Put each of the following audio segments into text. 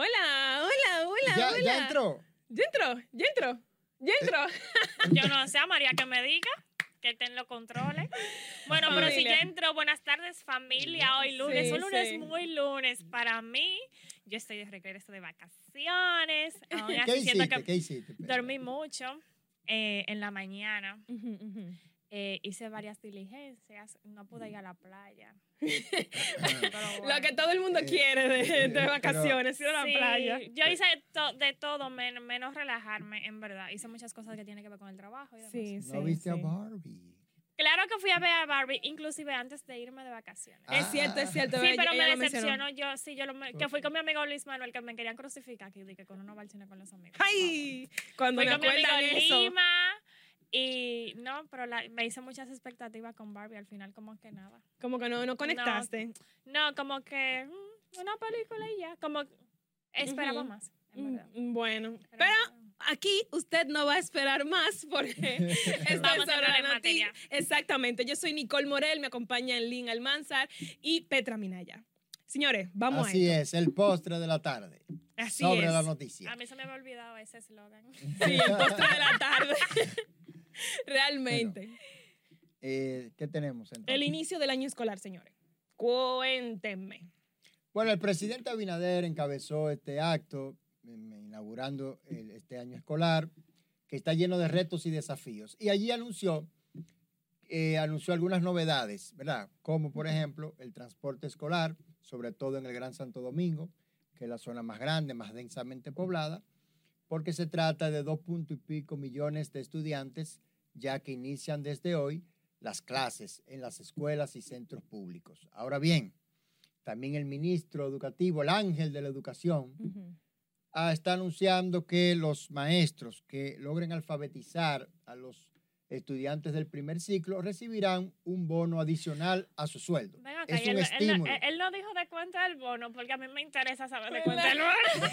Hola, hola, hola, ¿Ya, hola. ya entró? ¿Ya entró? ¿Ya entró? ¿Ya entró? Yo no sé, María que me diga que ten los controles. Bueno, pero si ya entro, buenas tardes familia, hoy lunes, Sí, un lunes sí. muy lunes para mí. Yo estoy de regreso de vacaciones, aún ¿Qué siento hiciste? que ¿Qué hiciste? dormí mucho eh, en la mañana. Eh, hice varias diligencias, no pude ir a la playa. Ah, Lo que todo el mundo Eh, quiere de, de pero- vacaciones, ir a la Sí, playa. Yo hice to- de todo, men- menos relajarme, en verdad. Hice muchas cosas que tienen que ver con el trabajo y demás. Sí, sí. ¿No viste a. Barbie? Claro que fui a ver a Barbie, inclusive antes de irme de vacaciones. Ah. Es cierto, es cierto. sí, ella- pero me decepcionó. Yo, sí, yo lo, me- que fui con mi amigo Luis Manuel, que me querían crucificar, que dije que uno no va al cine con los amigos. ¡Ay! Cuando me con mi acuerdan amigo eso. Lima no, pero la- me hice muchas expectativas con Barbie, al final como que nada. Como que no, no conectaste. No, como que mm, una película y ya, como esperaba Ujú. más, en verdad. Mm, Bueno, Pero pero no. aquí usted no va a esperar más porque estoy Vamos a sobre entrar la en noticia. materia. Exactamente. Yo soy Nicole Morel, me acompañan Lynn Almanzar y Petra Minaya. Señores, vamos Así a esto. es, el postre de la tarde. Así sobre es. la noticia. A mí se me había olvidado ese eslogan. Sí, el postre de la tarde. Realmente. Eh, ¿Qué tenemos entonces? El inicio del año escolar, señores. Cuéntenme. Bueno, el presidente Abinader encabezó este acto em, inaugurando el- este año escolar que está lleno de retos y desafíos. Y allí anunció, eh, anunció algunas novedades, ¿verdad? Como por ejemplo el transporte escolar, sobre todo en el Gran Santo Domingo, que es la zona más grande, más densamente poblada, porque se trata de dos punto y pico millones de estudiantes, ya que inician desde hoy las clases en las escuelas y centros públicos. Ahora bien, también el ministro educativo, el ángel de la educación, ah, está anunciando que los maestros que logren alfabetizar a los estudiantes del primer ciclo recibirán un bono adicional a su sueldo. Ven acá, Es un él, estímulo. él- él no dijo de cuenta del bono, porque a mí me interesa saber de cuenta del bono.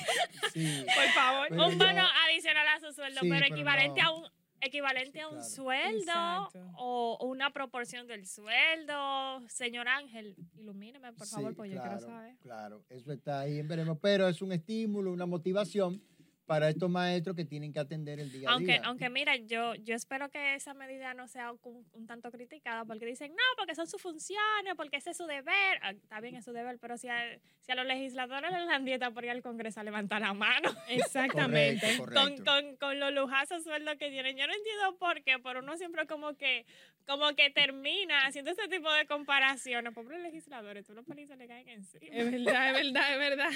Sí, Por favor. Un yo- bono adicional a su sueldo, Sí, pero pero equivalente no. a un equivalente a un Claro. sueldo Exacto. o una proporción del sueldo. Señor Ángel, ilumíneme, por favor, sí, porque yo quiero saber. Claro, eso está ahí en veremos, pero es un estímulo, una motivación para estos maestros que tienen que atender el día a Aunque, día. aunque mira, yo, yo espero que esa medida no sea un, un tanto criticada porque dicen, no, porque son sus funciones, porque ese es su deber. Ah, Está bien, es su deber, pero si a, si a los legisladores les dan dieta por ir al Congreso a levantar la mano Exactamente. Correcto, con, correcto. con, con los lujazos sueldos que tienen. Yo no entiendo por qué, pero uno siempre como que, como que termina haciendo ese tipo de comparaciones. Pobres legisladores, todos los policías le caen encima. Es verdad, es verdad, es verdad.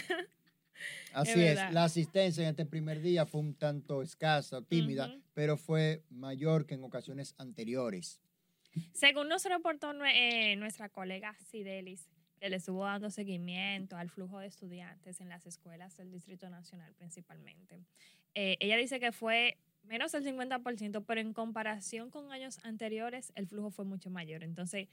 Así Es la asistencia en este primer día fue un tanto escasa o tímida, pero fue mayor que en ocasiones anteriores. Según nos reportó eh, nuestra colega Sidelis, que le estuvo dando seguimiento al flujo de estudiantes en las escuelas del Distrito Nacional principalmente, eh, ella dice que fue menos del 50%, pero en comparación con años anteriores, el flujo fue mucho mayor. Entonces,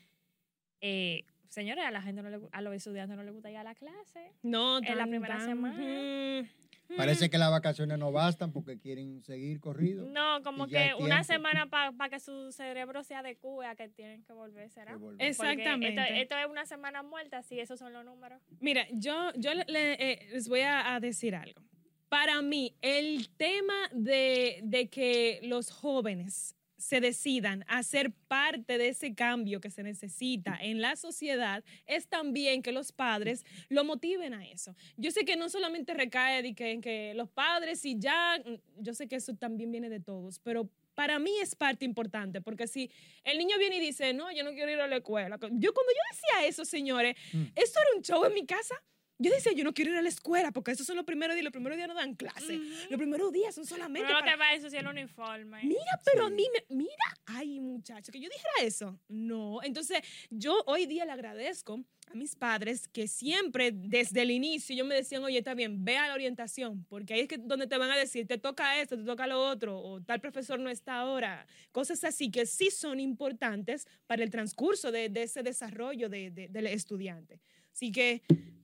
eh, señores, a la gente, no le a los estudiantes no les gusta ir a la clase. No, En la tan, primera tan, semana. mm, Parece que las vacaciones no bastan porque quieren seguir corrido. No, como que una semana para que su cerebro se adecue a que tienen que volver, ¿será? que volver. Porque Exactamente. Esto, esto es una semana muerta, sí, esos son los números. Mira, yo, yo le- le- eh, les voy a, a decir algo. Para mí, el tema de, de que los jóvenes se decidan a ser parte de ese cambio que se necesita en la sociedad es también que los padres lo motiven a eso. Yo sé que no solamente recae de que, en que los padres y ya, mm, yo sé que eso también viene de todos, pero para mí es parte importante, porque si el niño viene y dice, no, yo no quiero ir a la escuela, yo cuando yo decía eso, señores, Mm. esto era un show en mi casa. Yo decía, yo no quiero ir a la escuela porque esos son los primeros días. Los primeros días no dan clase. Los primeros días son solamente Pero no para- te va a ensuciar el uniforme. Mira, pero a Sí. mí me... Mira, ay, muchacho, que yo dijera eso. No. Entonces, yo hoy día le agradezco a mis padres que siempre, desde el inicio, yo me decían, oye, está bien, ve a la orientación, porque ahí es que donde te van a decir, te toca esto, te toca lo otro, o tal profesor no está ahora. Cosas así que sí son importantes para el transcurso de, de ese desarrollo de- de- del estudiante. Así que,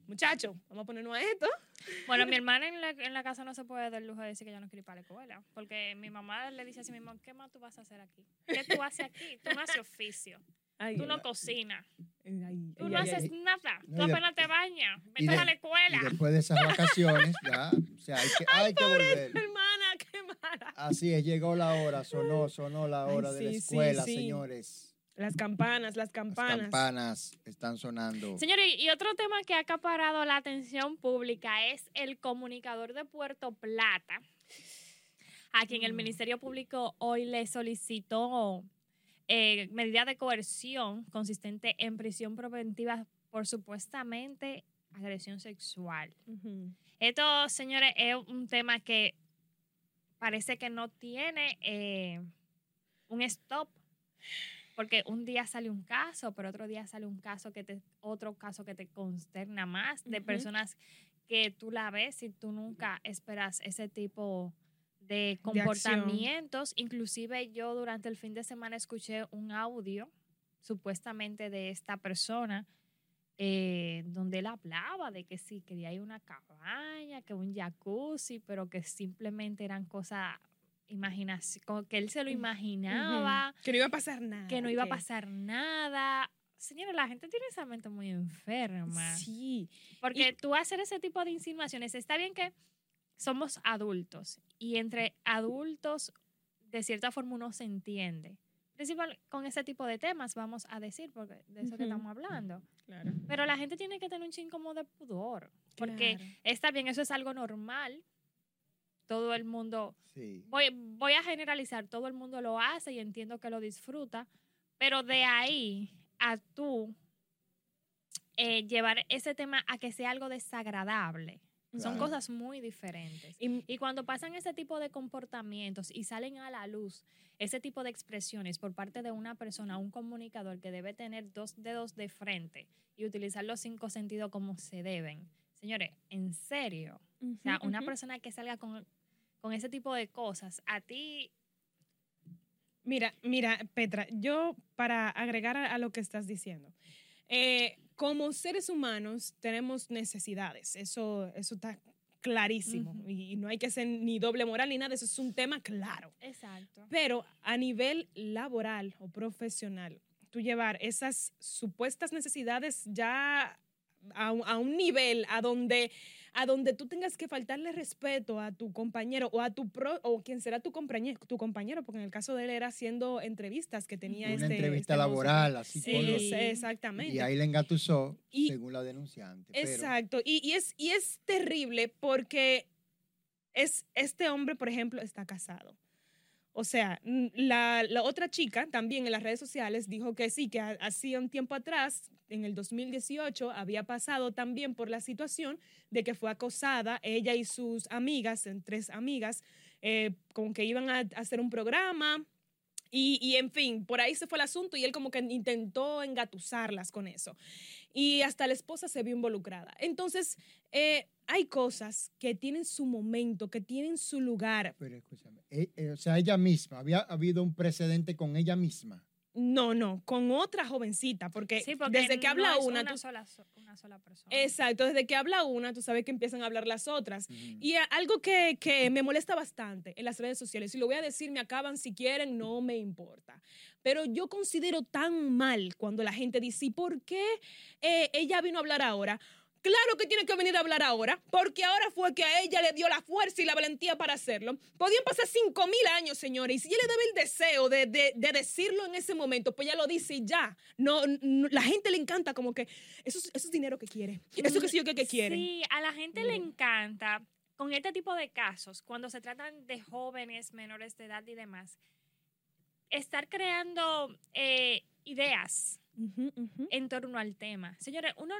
muchachos, vamos a ponernos a esto. Bueno, mi hermana en la, en la casa no se puede dar el lujo de decir que ya no quiere ir para la escuela. Porque mi mamá le dice a sí misma, ¿qué más tú vas a hacer aquí? ¿Qué tú haces aquí? Tú no haces oficio. Ay, Tú no cocinas. Tú ay, no ay, haces ay. nada. Tú apenas te bañas. de- a la escuela. Y después de esas vacaciones, ya, o sea, hay que, hay que volver. Hermana, qué mala. Así es, llegó la hora, sonó, sonó la Ay, hora de la sí, sí, escuela, sí. señores. Las campanas, las Las campanas. campanas están sonando. Señores, y otro tema que ha acaparado la atención pública es el comunicador de Puerto Plata, a quien el Mm. Ministerio Público hoy le solicitó eh, medida de coerción consistente en prisión preventiva por supuestamente agresión sexual. Esto, señores, es un tema que parece que no tiene eh, un stop. Porque un día sale un caso, pero otro día sale un caso que te, otro caso que te consterna más, de personas que tú la ves y tú nunca esperas ese tipo de comportamientos. Inclusive yo durante el fin de semana escuché un audio supuestamente de esta persona eh, donde él hablaba de que sí, quería ir a una cabaña, que un jacuzzi, pero que simplemente eran cosas imaginación, que él se lo imaginaba, Que no iba a pasar nada. que no iba a que- pasar nada. Señora, la gente tiene esa mente muy enferma. Sí. Porque tú hacer ese tipo de insinuaciones, está bien que somos adultos y entre adultos de cierta forma uno se entiende. Principal con ese tipo de temas vamos a decir, porque de eso que Ujú. estamos hablando. Claro. Pero la gente tiene que tener un chin como de pudor, porque Claro. está bien, eso es algo normal. Todo el mundo, Sí. voy, voy a generalizar, todo el mundo lo hace y entiendo que lo disfruta, pero de ahí a tú eh, llevar ese tema a que sea algo desagradable, son cosas muy diferentes. Y- Y cuando pasan ese tipo de comportamientos y salen a la luz ese tipo de expresiones por parte de una persona, un comunicador que debe tener dos dedos de frente y utilizar los cinco sentidos como se deben. Señores, en serio. O sea, una persona que salga con, con ese tipo de cosas, a ti, Mira, mira, Petra, yo para agregar a, a lo que estás diciendo, eh, como seres humanos tenemos necesidades, eso, eso está clarísimo y no hay que ser ni doble moral ni nada, eso es un tema claro. exacto. Pero a nivel laboral o profesional, tú llevar esas supuestas necesidades ya a, un- a un nivel a donde, a donde tú tengas que faltarle respeto a tu compañero o a tu pro, o quien será tu compañero, tu compañero, porque en el caso de él era haciendo entrevistas que tenía Una este, entrevista este laboral, así Sí, exactamente. Y ahí le engatusó, Y- según la denunciante. pero- Exacto, y, y es, y es terrible porque es, este hombre, por ejemplo, está casado. O sea, la, otra chica también en las redes sociales dijo que sí, que ha- hacía un tiempo atrás, en el 2018, había pasado también por la situación de que fue acosada ella y sus amigas, tres amigas, eh, como que iban a hacer un programa y, y, en fin, por ahí se fue el asunto y él como que intentó engatusarlas con eso. Y hasta la esposa se vio involucrada. Entonces, eh, hay cosas que tienen su momento, que tienen su lugar. Pero escúchame, eh, eh, o sea, ella misma, había habido un precedente con ella misma. No, no, con otra jovencita, porque, Sí, porque desde que habla no una, una, tú- sola, una sola persona. exacto, desde que habla una, tú sabes que empiezan a hablar las otras. Y a- algo que, que me molesta bastante en las redes sociales, y lo voy a decir, me acaban si quieren, no me importa. Pero yo considero tan mal cuando la gente dice, ¿y por qué eh, ella vino a hablar ahora? Claro que tiene que venir a hablar ahora, porque ahora fue que a ella le dio la fuerza y la valentía para hacerlo. Podían pasar cinco mil años, señores, y si ella le daba el deseo de, de- de decirlo en ese momento, pues ella lo dice y ya. No, no, la gente le encanta como que eso, es- eso es dinero que quiere, eso que sí yo que, que quiere. Sí, a la gente le Mm. encanta, con este tipo de casos, cuando se tratan de jóvenes menores de edad y demás, estar creando eh, ideas ujú. en torno al tema. Señores, uno,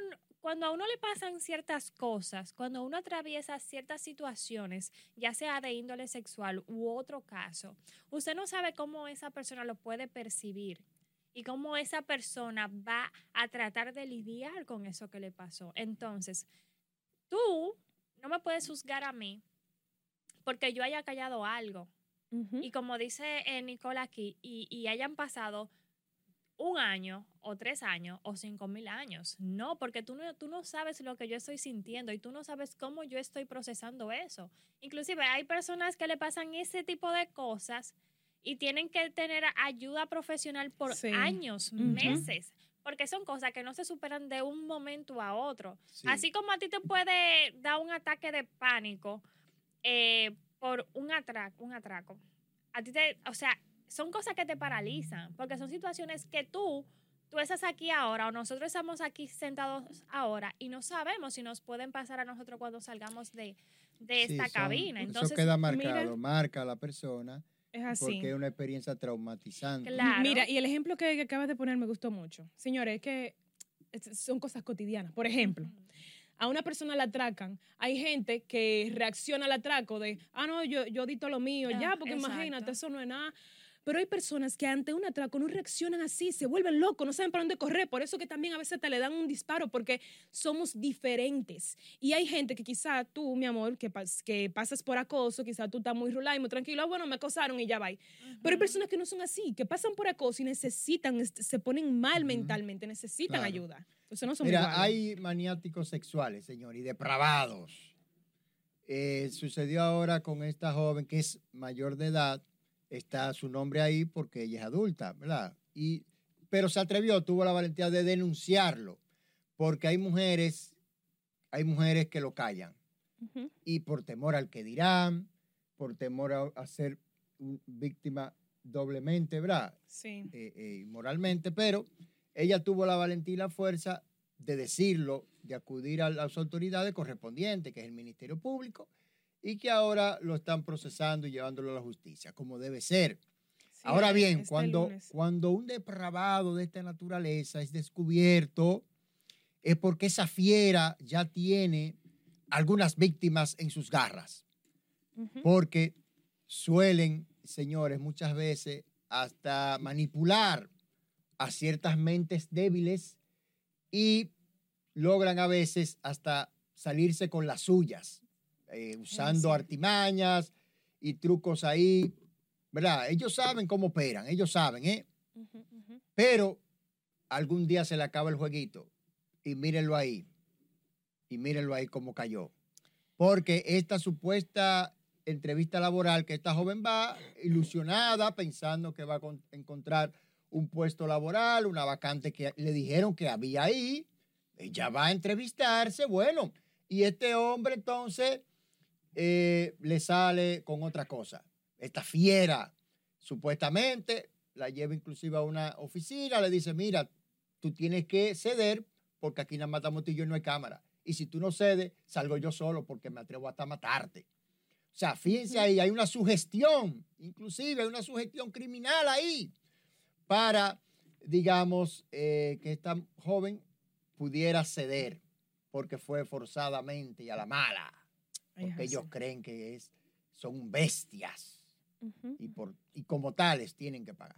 cuando a uno le pasan ciertas cosas, cuando uno atraviesa ciertas situaciones, ya sea de índole sexual u otro caso, usted no sabe cómo esa persona lo puede percibir y cómo esa persona va a tratar de lidiar con eso que le pasó. Entonces, tú no me puedes juzgar a mí porque yo haya callado algo. Y como dice eh, Nicole aquí, y, y hayan pasado un año o tres años o cinco mil años. No, porque tú no, tú no sabes lo que yo estoy sintiendo y tú no sabes cómo yo estoy procesando eso. Inclusive hay personas que le pasan ese tipo de cosas y tienen que tener ayuda profesional por Sí. años, meses, porque son cosas que no se superan de un momento a otro. Sí. Así como a ti te puede dar un ataque de pánico eh, por un atraco, un atraco. A ti te, o sea, son cosas que te paralizan, porque son situaciones que tú, tú estás aquí ahora o nosotros estamos aquí sentados ahora y no sabemos si nos pueden pasar a nosotros cuando salgamos de, de Sí, esta son- cabina. eso Entonces, queda marcado, mira. marca a la persona Es así. porque es una experiencia traumatizante. Claro. Mira, y el ejemplo que, que acabas de poner me gustó mucho. Señores, es que son cosas cotidianas. Por ejemplo, a una persona la atracan, hay gente que reacciona al atraco de, ah, no, yo, yo dito lo mío, Ah, ya, porque exacto. imagínate, eso no es nada. Pero hay personas que ante un atraco no reaccionan así, se vuelven locos, no saben para dónde correr. Por eso que también a veces te le dan un disparo, porque somos diferentes. Y hay gente que quizá tú, mi amor, que, pas- que pasas por acoso, quizá tú estás muy rulay, muy tranquilo, ah, bueno, me acosaron y ya va. Pero hay personas que no son así, que pasan por acoso y necesitan, este, se ponen mal Ujú. mentalmente, necesitan Claro. ayuda. Entonces no son Mira, iguales. hay maniáticos sexuales, señor, y depravados. Eh, sucedió ahora con esta joven que es mayor de edad, está su nombre ahí porque ella es adulta, ¿verdad? Y, pero se atrevió, tuvo la valentía de denunciarlo, porque hay mujeres, hay mujeres que lo callan, y por temor al que dirán, por temor a, a ser víctima doblemente, ¿verdad? Sí. eh, eh, moralmente, pero ella tuvo la valentía y la fuerza de decirlo, de acudir a las autoridades correspondientes, que es el Ministerio Público, y que ahora lo están procesando y llevándolo a la justicia, como debe ser. Sí, ahora bien, este cuando, lunes. cuando un depravado de esta naturaleza es descubierto, es porque esa fiera ya tiene algunas víctimas en sus garras porque suelen, señores, muchas veces hasta manipular a ciertas mentes débiles y logran a veces hasta salirse con las suyas, eh, usando sí. artimañas y trucos ahí, ¿verdad? Ellos saben cómo operan, ellos saben, ¿eh? Pero algún día se le acaba el jueguito y mírenlo ahí, y mírenlo ahí cómo cayó. Porque esta supuesta entrevista laboral que esta joven va ilusionada, pensando que va a con- encontrar un puesto laboral, una vacante que le dijeron que había ahí, ella va a entrevistarse, bueno, y este hombre entonces eh, le sale con otra cosa. Esta fiera, supuestamente, la lleva inclusive a una oficina, le dice, mira, tú tienes que ceder porque aquí y yo y no hay cámara. Y si tú no cedes, salgo yo solo porque me atrevo hasta a matarte. O sea, fíjense ahí, hay una sugestión, inclusive hay una sugestión criminal ahí para, digamos, eh, que esta joven pudiera ceder porque fue forzadamente y a la mala, porque ellos creen que es, son bestias y, por, y como tales tienen que pagar.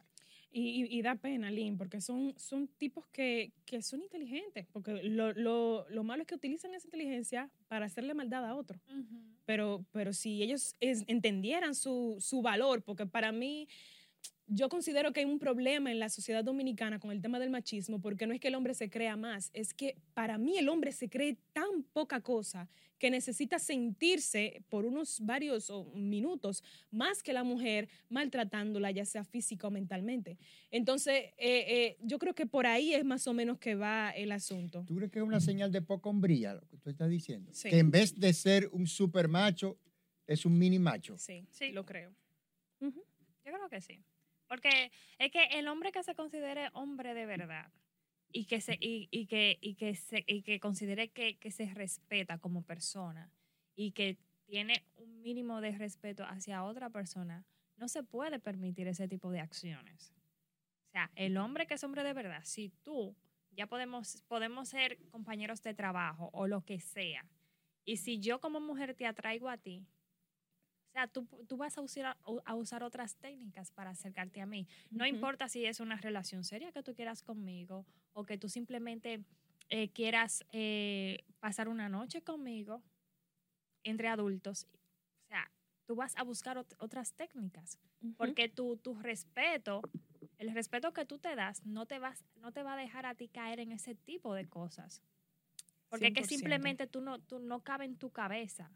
Y, da pena, Lynn, porque son, son tipos que, que son inteligentes, porque lo, lo- lo malo es que utilizan esa inteligencia para hacerle maldad a otro. Pero, pero si ellos es- entendieran su, su valor, porque para mí, yo considero que hay un problema en la sociedad dominicana con el tema del machismo, porque no es que el hombre se crea más, es que para mí el hombre se cree tan poca cosa que necesita sentirse por unos varios o, minutos más que la mujer maltratándola, ya sea física o mentalmente. Entonces, eh, eh, yo creo que por ahí es más o menos que va el asunto. ¿Tú crees que es una señal de poca hombría lo que tú estás diciendo? Sí. Que en vez de ser un super macho, es un mini macho. Sí, Sí. lo creo. Yo creo que sí. Porque es que el hombre que se considere hombre de verdad y que se, y, que, y que se, y que considere que, que se respeta como persona y que tiene un mínimo de respeto hacia otra persona, no se puede permitir ese tipo de acciones. O sea, el hombre que es hombre de verdad, si tú, ya podemos, podemos ser compañeros de trabajo o lo que sea, y si yo como mujer te atraigo a ti, sea, tú, tú vas a usar, a usar otras técnicas para acercarte a mí. No importa si es una relación seria que tú quieras conmigo o que tú simplemente eh, quieras eh, pasar una noche conmigo entre adultos. O sea, tú vas a buscar ot- otras técnicas porque tu, tu respeto, el respeto que tú te das, no te, vas, no te va a dejar a ti caer en ese tipo de cosas. Porque es que 100%. simplemente tú no, tú no cabe en tu cabeza.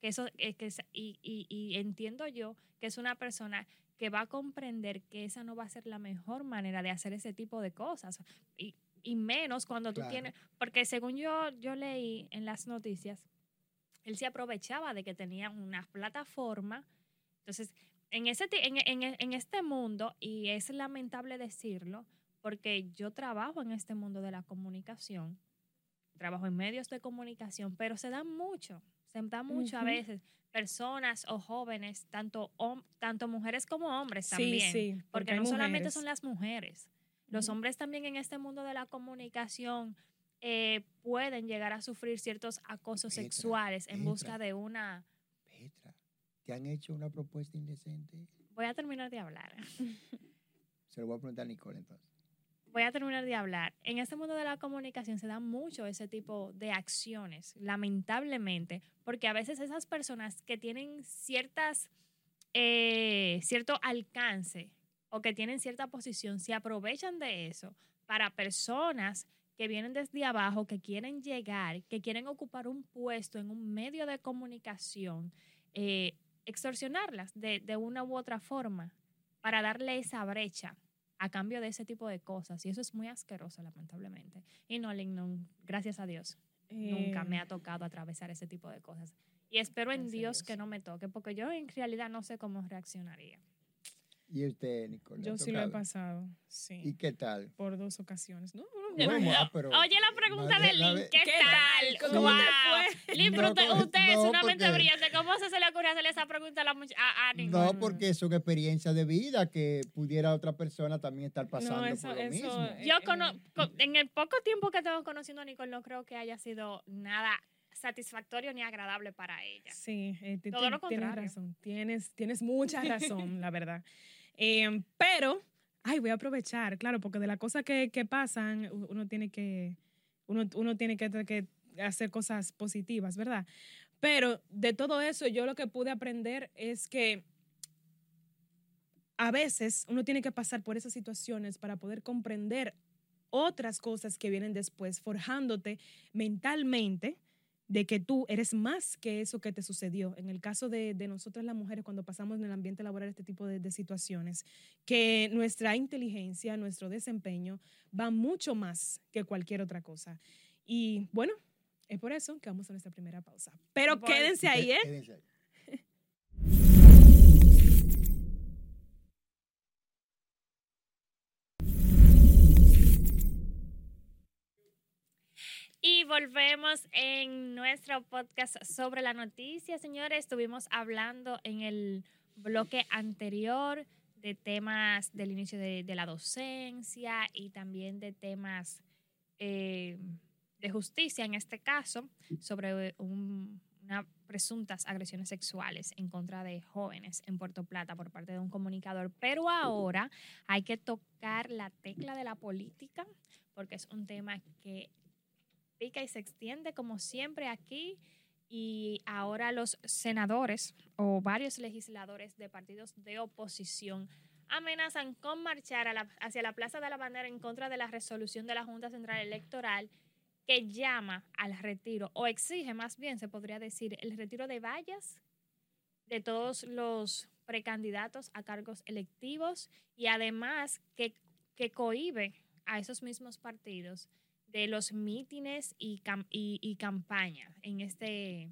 Que eso, es que y, y- y entiendo yo que es una persona que va a comprender que esa no va a ser la mejor manera de hacer ese tipo de cosas. Y, y menos cuando tú Claro. tienes, porque según yo, yo leí en las noticias, él se aprovechaba de que tenía una plataforma. Entonces, en, ese, en, en- en este mundo, y es lamentable decirlo, porque yo trabajo en este mundo de la comunicación, trabajo en medios de comunicación, pero se da mucho, se da mucho a veces personas o jóvenes, tanto, hom- tanto mujeres como hombres Sí, también, sí, porque hay no solamente mujeres. son las mujeres, los hombres también en este mundo de la comunicación eh, pueden llegar a sufrir ciertos acosos Petra, sexuales en Petra. busca de una... Petra, ¿te han hecho una propuesta indecente? Voy a terminar de hablar. Se lo voy a preguntar a Nicole entonces. Voy a terminar de hablar. En este mundo de la comunicación se da mucho ese tipo de acciones, lamentablemente, porque a veces esas personas que tienen ciertas, eh, cierto alcance o que tienen cierta posición se aprovechan de eso para personas que vienen desde abajo, que quieren llegar, que quieren ocupar un puesto en un medio de comunicación, eh, extorsionarlas de una u otra forma para darle esa brecha a cambio de ese tipo de cosas. Y eso es muy asqueroso, lamentablemente. Y no, gracias a Dios, nunca me Eh, ha tocado atravesar ese tipo de cosas. Y espero en Gracias a Dios, Dios. que no me toque, porque yo en realidad no sé cómo reaccionaría. ¿Y usted, ha Yo sí lo he pasado, sí. ¿Y qué tal? por dos ocasiones. No, no. Ah, pero- Oye, la pregunta de Lin, ¿qué, ¿Qué tal? ¿Cómo fue? Lin, pero No, usted, es no, una mente porque- brillante. ¿Cómo se, se le ocurre hacerle esa pregunta a la muchacha? A, a ningún- No, porque son experiencias de vida que pudiera otra persona también estar pasando eso- por lo eso, mismo. eh, Yo cono- co- en el poco tiempo que tengo conociendo a Nicole, no creo que haya sido nada satisfactorio ni agradable para ella. Sí, eh, Todo lo tienes contrario. razón. Tienes, tienes mucha razón, la verdad. Em, pero, ay, voy a aprovechar, claro, porque de las cosas que, que pasan, uno tiene que, uno, uno tiene que hacer cosas positivas, ¿verdad? Pero de todo eso, yo lo que pude aprender es que a veces uno tiene que pasar por esas situaciones para poder comprender otras cosas que vienen después, forjándote mentalmente de que tú eres más que eso que te sucedió. En el caso de, de nosotras las mujeres, cuando pasamos en el ambiente laboral este tipo de, de situaciones, que nuestra inteligencia, nuestro desempeño va mucho más que cualquier otra cosa. Y bueno, es por eso que vamos a nuestra primera pausa. Pero quédense ahí, ¿eh? Quédense ahí. Y volvemos en nuestro podcast sobre la noticia, señores. Estuvimos hablando en el bloque anterior de temas del inicio de, de la docencia y también de temas eh, de justicia, en este caso, sobre un- una presuntas agresiones sexuales en contra de jóvenes en Puerto Plata por parte de un comunicador. Pero ahora hay que tocar la tecla de la política porque es un tema que y se extiende como siempre aquí y ahora los senadores o varios legisladores de partidos de oposición amenazan con marchar hacia la Plaza de la Bandera en contra de la resolución de la Junta Central Electoral que llama al retiro o exige más bien, se podría decir, el retiro de vallas de todos los precandidatos a cargos electivos y además que, que cohíbe a esos mismos partidos de los mítines y, cam- y, y campañas en este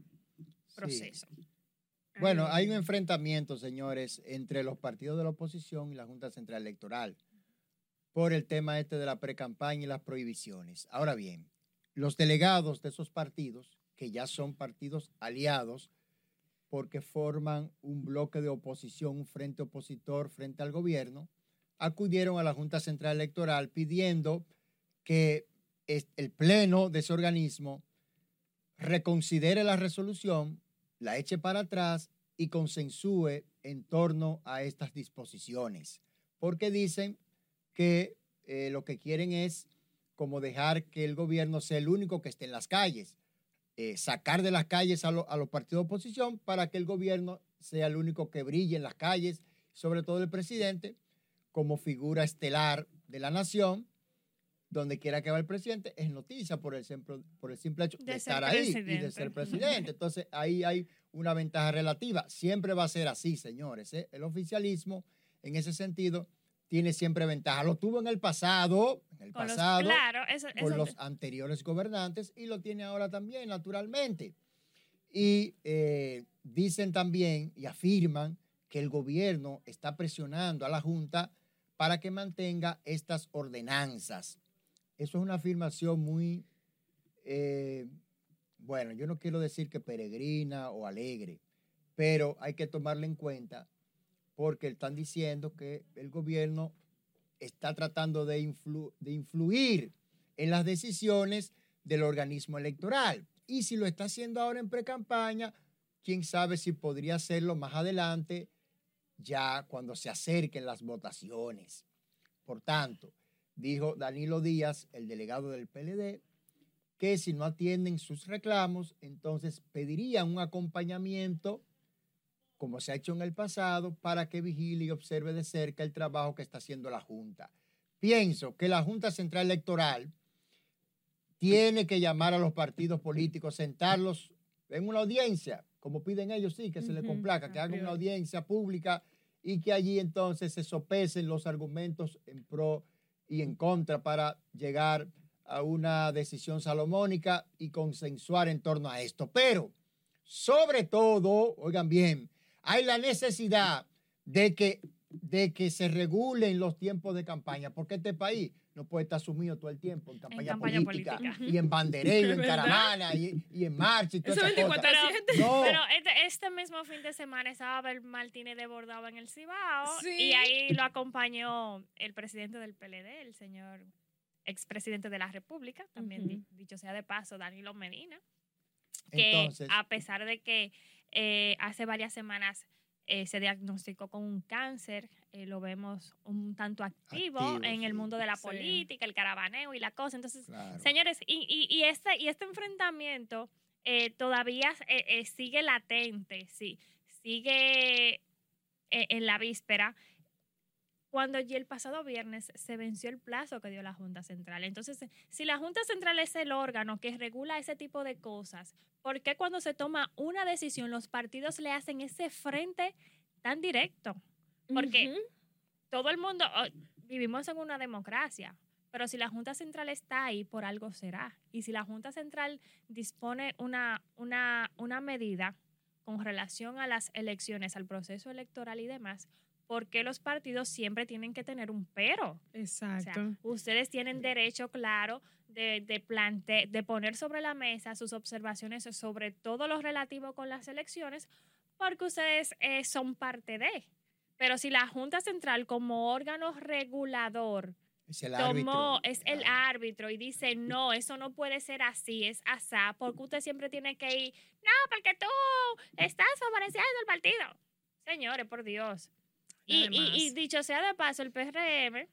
proceso. Bueno, hay un enfrentamiento, señores, entre los partidos de la oposición y la Junta Central Electoral por el tema este de la precampaña y las prohibiciones. Ahora bien, los delegados de esos partidos, que ya son partidos aliados, porque forman un bloque de oposición, un frente opositor frente al gobierno, acudieron a la Junta Central Electoral pidiendo que el pleno de ese organismo reconsidere la resolución, la eche para atrás y consensúe en torno a estas disposiciones, porque dicen que eh, lo que quieren es como dejar que el gobierno sea el único que esté en las calles, eh, sacar de las calles a, a los partidos de oposición para que el gobierno sea el único que brille en las calles, sobre todo el presidente, como figura estelar de la nación, donde quiera que va el presidente, es noticia por el simple, por el simple hecho de, estar ahí y de ser presidente. Entonces, ahí hay una ventaja relativa. Siempre va a ser así, señores. ¿eh? El oficialismo, en ese sentido, tiene siempre ventaja. Lo tuvo en el pasado, en el Con los- pasado, claro, eso, con los anteriores gobernantes y lo tiene ahora también, naturalmente. Y eh, dicen también y afirman que el gobierno está presionando a la Junta para que mantenga estas ordenanzas. Eso es una afirmación muy, eh, bueno, yo no quiero decir que peregrina o alegre, pero hay que tomarla en cuenta porque están diciendo que el gobierno está tratando de, de influir en las decisiones del organismo electoral. Y si lo está haciendo ahora en precampaña, quién sabe si podría hacerlo más adelante, ya cuando se acerquen las votaciones. Por tanto, dijo Danilo Díaz, el delegado del PLD, que si no atienden sus reclamos, entonces pedirían un acompañamiento, como se ha hecho en el pasado, para que vigile y observe de cerca el trabajo que está haciendo la Junta. Pienso que la Junta Central Electoral tiene que llamar a los partidos políticos, sentarlos en una audiencia, como piden ellos, sí, que se les complaca, que hagan una audiencia pública y que allí entonces se sopesen los argumentos en pro y en contra para llegar a una decisión salomónica y consensuar en torno a esto. Pero, sobre todo, oigan bien, hay la necesidad de que, de que se regulen los tiempos de campaña, porque este país no puede estar sumido todo el tiempo en campaña, campaña política, política. y en banderero, en caravana y, y en marcha y todas Eso esas 24 cosas. a Pero- 7. No, Pero este, este mismo fin de semana estaba Abel Martínez desbordado en el Cibao Sí. y ahí lo acompañó el presidente del PLD, el señor expresidente de la República, también di- dicho sea de paso, Danilo Medina, que entonces, a pesar de que eh, hace varias semanas eh, se diagnosticó con un cáncer, eh, lo vemos un tanto activo, Activo, en el mundo de la Sí. política, el caravaneo y la cosa. Entonces, claro. Señores, y, y, y este, y este enfrentamiento eh, todavía eh, eh, sigue latente, sí, sigue eh, en la víspera, cuando ya el pasado viernes se venció el plazo que dio la Junta Central. Entonces, si la Junta Central es el órgano que regula ese tipo de cosas, ¿por qué cuando se toma una decisión los partidos le hacen ese frente tan directo? Porque todo el mundo, oh, vivimos en una democracia, pero si la Junta Central está ahí, por algo será. Y si la Junta Central dispone una, una, una medida con relación a las elecciones, al proceso electoral y demás, ¿por qué los partidos siempre tienen que tener un pero? O sea, Exacto. ustedes tienen derecho, claro, de, de, plante- de poner sobre la mesa sus observaciones sobre todo lo relativo con las elecciones, porque ustedes eh, son parte de. Pero si la Junta Central como órgano regulador es el tomó, árbitro. es el árbitro y dice, no, eso no puede ser así, es asá, porque usted siempre tiene que ir, no, porque tú estás favoreciendo el partido. Señores, por Dios. Y, y- y Además. dicho sea de paso, el PRM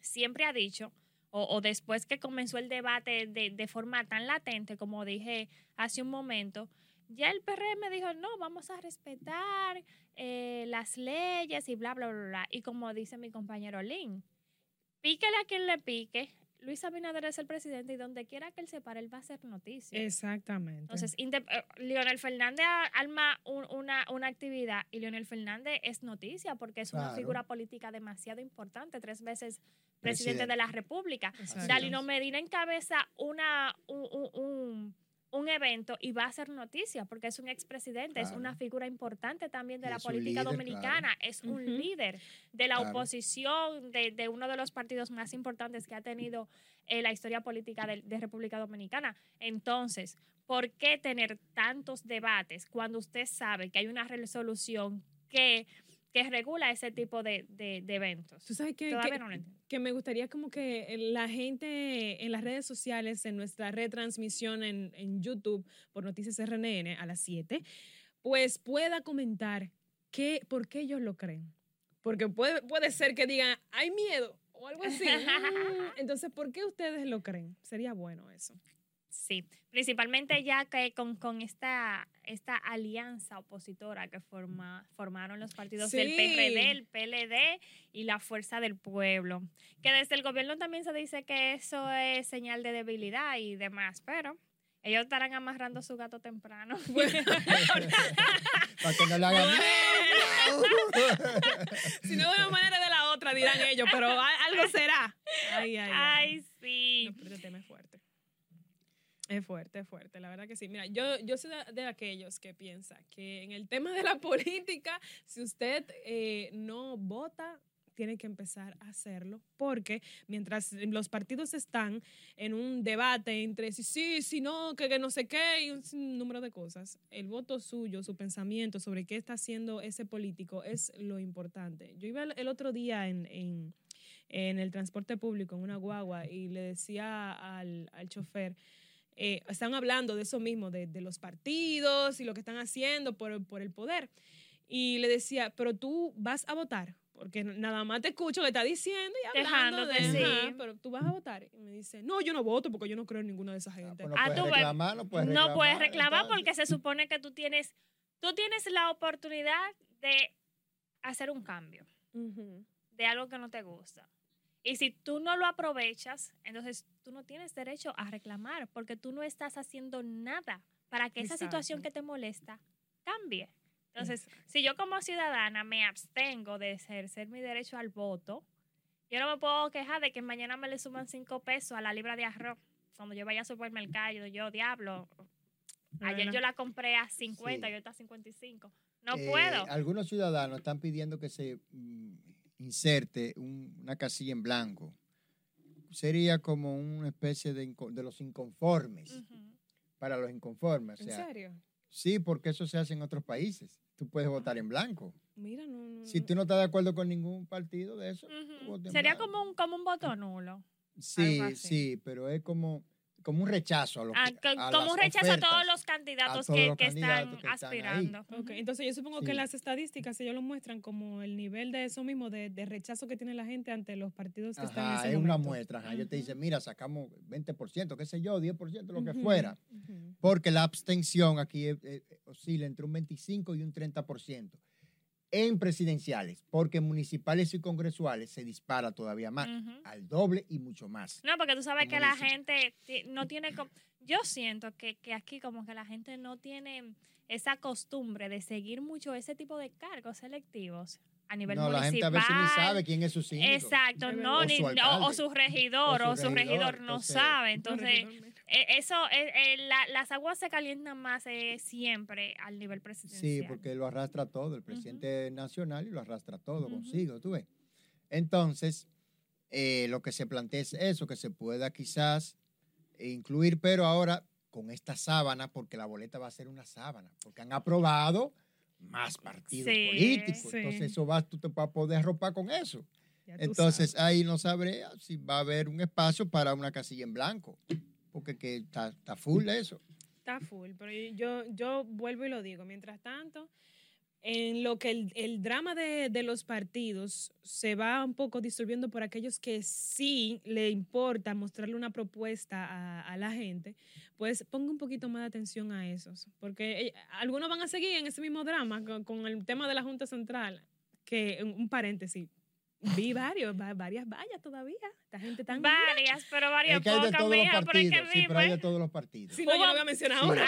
siempre ha dicho, o, o después que comenzó el debate de, de forma tan latente, como dije hace un momento, ya el PRM dijo, no, vamos a respetar eh, las leyes y bla, bla, bla, bla. Y como dice mi compañero Lynn, píquele a quien le pique, Luis Abinader es el presidente y donde quiera que él se pare, él va a hacer noticia. Exactamente. Entonces, eh, Leonel Fernández arma un- una, una actividad y Leonel Fernández es noticia porque es una figura política demasiado importante, tres veces presidente, Presidente. de la República. Dalino Medina encabeza una, un, un- un- un evento y va a ser noticia porque es un expresidente, es una figura importante también de Y la política líder, dominicana, es un líder de la Claro. oposición, de, de uno de los partidos más importantes que ha tenido eh, la historia política de, de República Dominicana. Entonces, ¿por qué tener tantos debates cuando usted sabe que hay una resolución que, que regula ese tipo de, de- de eventos? Tú sabes que, Todavía que, no lo entiendo. que me gustaría como que la gente en las redes sociales, en nuestra retransmisión en, en YouTube por Noticias RNN a las 7, pues pueda comentar qué, por qué ellos lo creen. Porque puede, puede ser que digan, hay miedo o algo así. Entonces, ¿por qué ustedes lo creen? Sería bueno eso. Sí, principalmente ya que con, con esta, esta alianza opositora que forma, formaron los partidos del Sí. PRD, el PLD y la Fuerza del Pueblo. Que desde el gobierno también se dice que eso es señal de debilidad y demás, pero ellos estarán amarrando su gato temprano. Para que no le hagan. si no de una manera de la otra, dirán ellos, pero algo será. Ay, ay, ay. Ay, sí. No, pero este tema es fuerte. Es fuerte, es fuerte, la verdad que sí. Mira, yo, yo soy de, aquellos que piensan que en el tema de la política, si usted eh, no vota, tiene que empezar a hacerlo, porque mientras los partidos están en un debate entre si sí, si no, que, que no sé qué, y un número de cosas, el voto suyo, su pensamiento sobre qué está haciendo ese político es lo importante. Yo iba el otro día en, en, en el transporte público, en una guagua, y le decía al, al chofer, eh, están hablando de eso mismo, de, de, los partidos y lo que están haciendo por, por, el poder. Y le decía, pero tú vas a votar, porque nada más te escucho que está diciendo y hablando Dejándote, de, sí. pero tú vas a votar. Y me dice, no, yo no voto porque yo no creo en ninguna de esas gente. pues no Ah, puedes tú ves, reclamar, no puedes no reclamar. puedes reclamar entonces. porque se supone que tú tienes, tú tienes la oportunidad de hacer un cambio de algo que no te gusta. Y si tú no lo aprovechas, entonces tú no tienes derecho a reclamar porque tú no estás haciendo nada para que esa situación que te molesta cambie. Entonces, Exacto. si yo como ciudadana me abstengo de ejercer mi derecho al voto, yo no me puedo quejar de que mañana me le suman cinco pesos a la libra de arroz. Cuando yo vaya al supermercado, yo, diablo, ayer yo la compré a 50 Sí. y hoy está a 55. No Eh, puedo. Algunos ciudadanos están pidiendo que se mm, inserte un- una casilla en blanco. Sería como una especie de, de los inconformes, para los inconformes. O ¿En serio? sí, porque eso se hace en otros países. Tú puedes votar en blanco. Mira, no, no. Si tú no estás de acuerdo con ningún partido de eso, en Sería blanco. como un, como un voto nulo. Sí, sí, pero es como, como un rechazo a lo que, Ah, a como un rechazo a todos ofertas. los candidatos todos que, los que candidatos están que están aspirando. Ok, Ujú. entonces yo supongo Sí. que las estadísticas ellos lo muestran como el nivel de eso mismo, de, de rechazo que tiene la gente ante los partidos que están en Ajá, ese es una momento. muestra. Ajá. Ellos te Ujú. dicen, mira, sacamos 20%, qué sé yo, 10%, lo que fuera. Porque la abstención aquí eh, eh, oscila entre un 25 y un 30%. En presidenciales, porque municipales y congresuales se dispara todavía más, al doble y mucho más. No, porque tú sabes que la gente no tiene... Yo siento que, que aquí como que la gente no tiene esa costumbre de seguir mucho ese tipo de cargos selectivos a nivel no, la gente a municipal. veces ni sabe quién es su síndico. Exacto, no, verdad. ni, O su o- o, su regidor, O o su regidor, no entonces- sabe. Entonces, eso, eh, eh, la- las aguas se calientan más eh, siempre al nivel presidencial. Sí, porque lo arrastra todo, el presidente nacional y lo arrastra todo consigo, tú ves. Entonces, eh, lo que se plantea es eso, que se pueda quizás incluir, pero ahora con esta sábana, porque la boleta va a ser una sábana, porque han aprobado más partidos Sí, políticos. sí. Entonces, eso vas, tú te vas a poder arropar con eso. Entonces, sabes. ahí no sabré si va a haber un espacio para una casilla en blanco, porque que está, está full eso. Está full, pero yo, yo vuelvo y lo digo. Mientras tanto, en lo que el, el drama de, de los partidos se va un poco disolviendo por aquellos que sí le importa mostrarle una propuesta a, a la gente, pues ponga un poquito más de atención a esos. Porque eh, algunos van a seguir en ese mismo drama con, con el tema de la Junta Central, que un un paréntesis. Vi varios, va- varias vallas todavía. Esta gente tan... Varias, pero varias Es que hay de pocas, todos los mija, pero es partidos, que sí, pero hay de todos los partidos. Sí, no, yo no voy a mencionar Sí. ahora.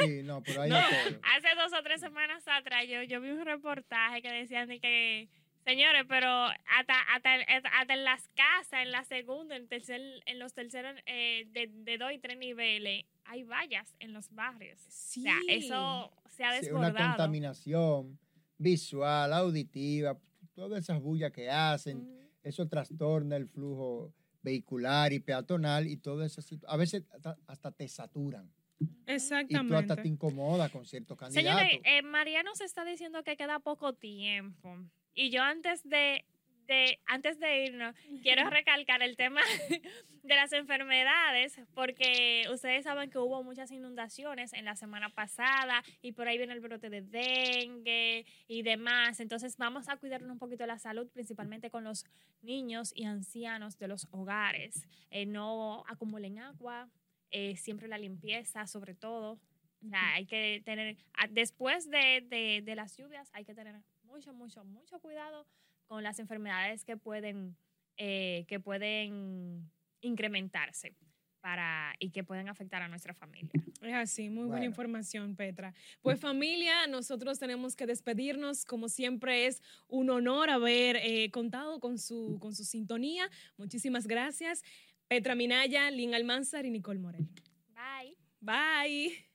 Sí, no, pero hay No. de. Hace dos o tres semanas atrás yo, yo vi un reportaje que decían de que, señores, pero hasta, hasta, hasta en las casas, en la segunda, en, tercer, en los terceros, eh, de, de dos y tres niveles, hay vallas en los barrios. Sí. O sea, eso se ha Sí, una desbordado. contaminación visual, auditiva, todas esas bullas que hacen, Mm. eso trastorna el flujo vehicular y peatonal y todo eso. A veces hasta, te saturan y tú Exactamente. hasta te incomodas con ciertos candidatos. Señores, eh, María nos está diciendo que queda poco tiempo. Y yo antes de, de, antes de irnos, quiero recalcar el tema de las enfermedades, porque ustedes saben que hubo muchas inundaciones en la semana pasada y por ahí viene el brote de dengue y demás. Entonces vamos a cuidarnos un poquito de la salud, principalmente con los niños y ancianos de los hogares. Eh, no acumulen agua, eh, siempre la limpieza sobre todo. O sea, hay que tener, después de, de- de las lluvias, hay que tener mucho, mucho, mucho cuidado con las enfermedades que pueden, eh, que pueden incrementarse. para, y que pueden afectar a nuestra familia. Es así, muy buena Bueno. información, Petra. Pues familia, nosotros tenemos que despedirnos. Como siempre es un honor haber eh, contado con su, con su sintonía. Muchísimas gracias. Petra Minaya, Lynn Almanzar y Nicole Morel. Bye. Bye.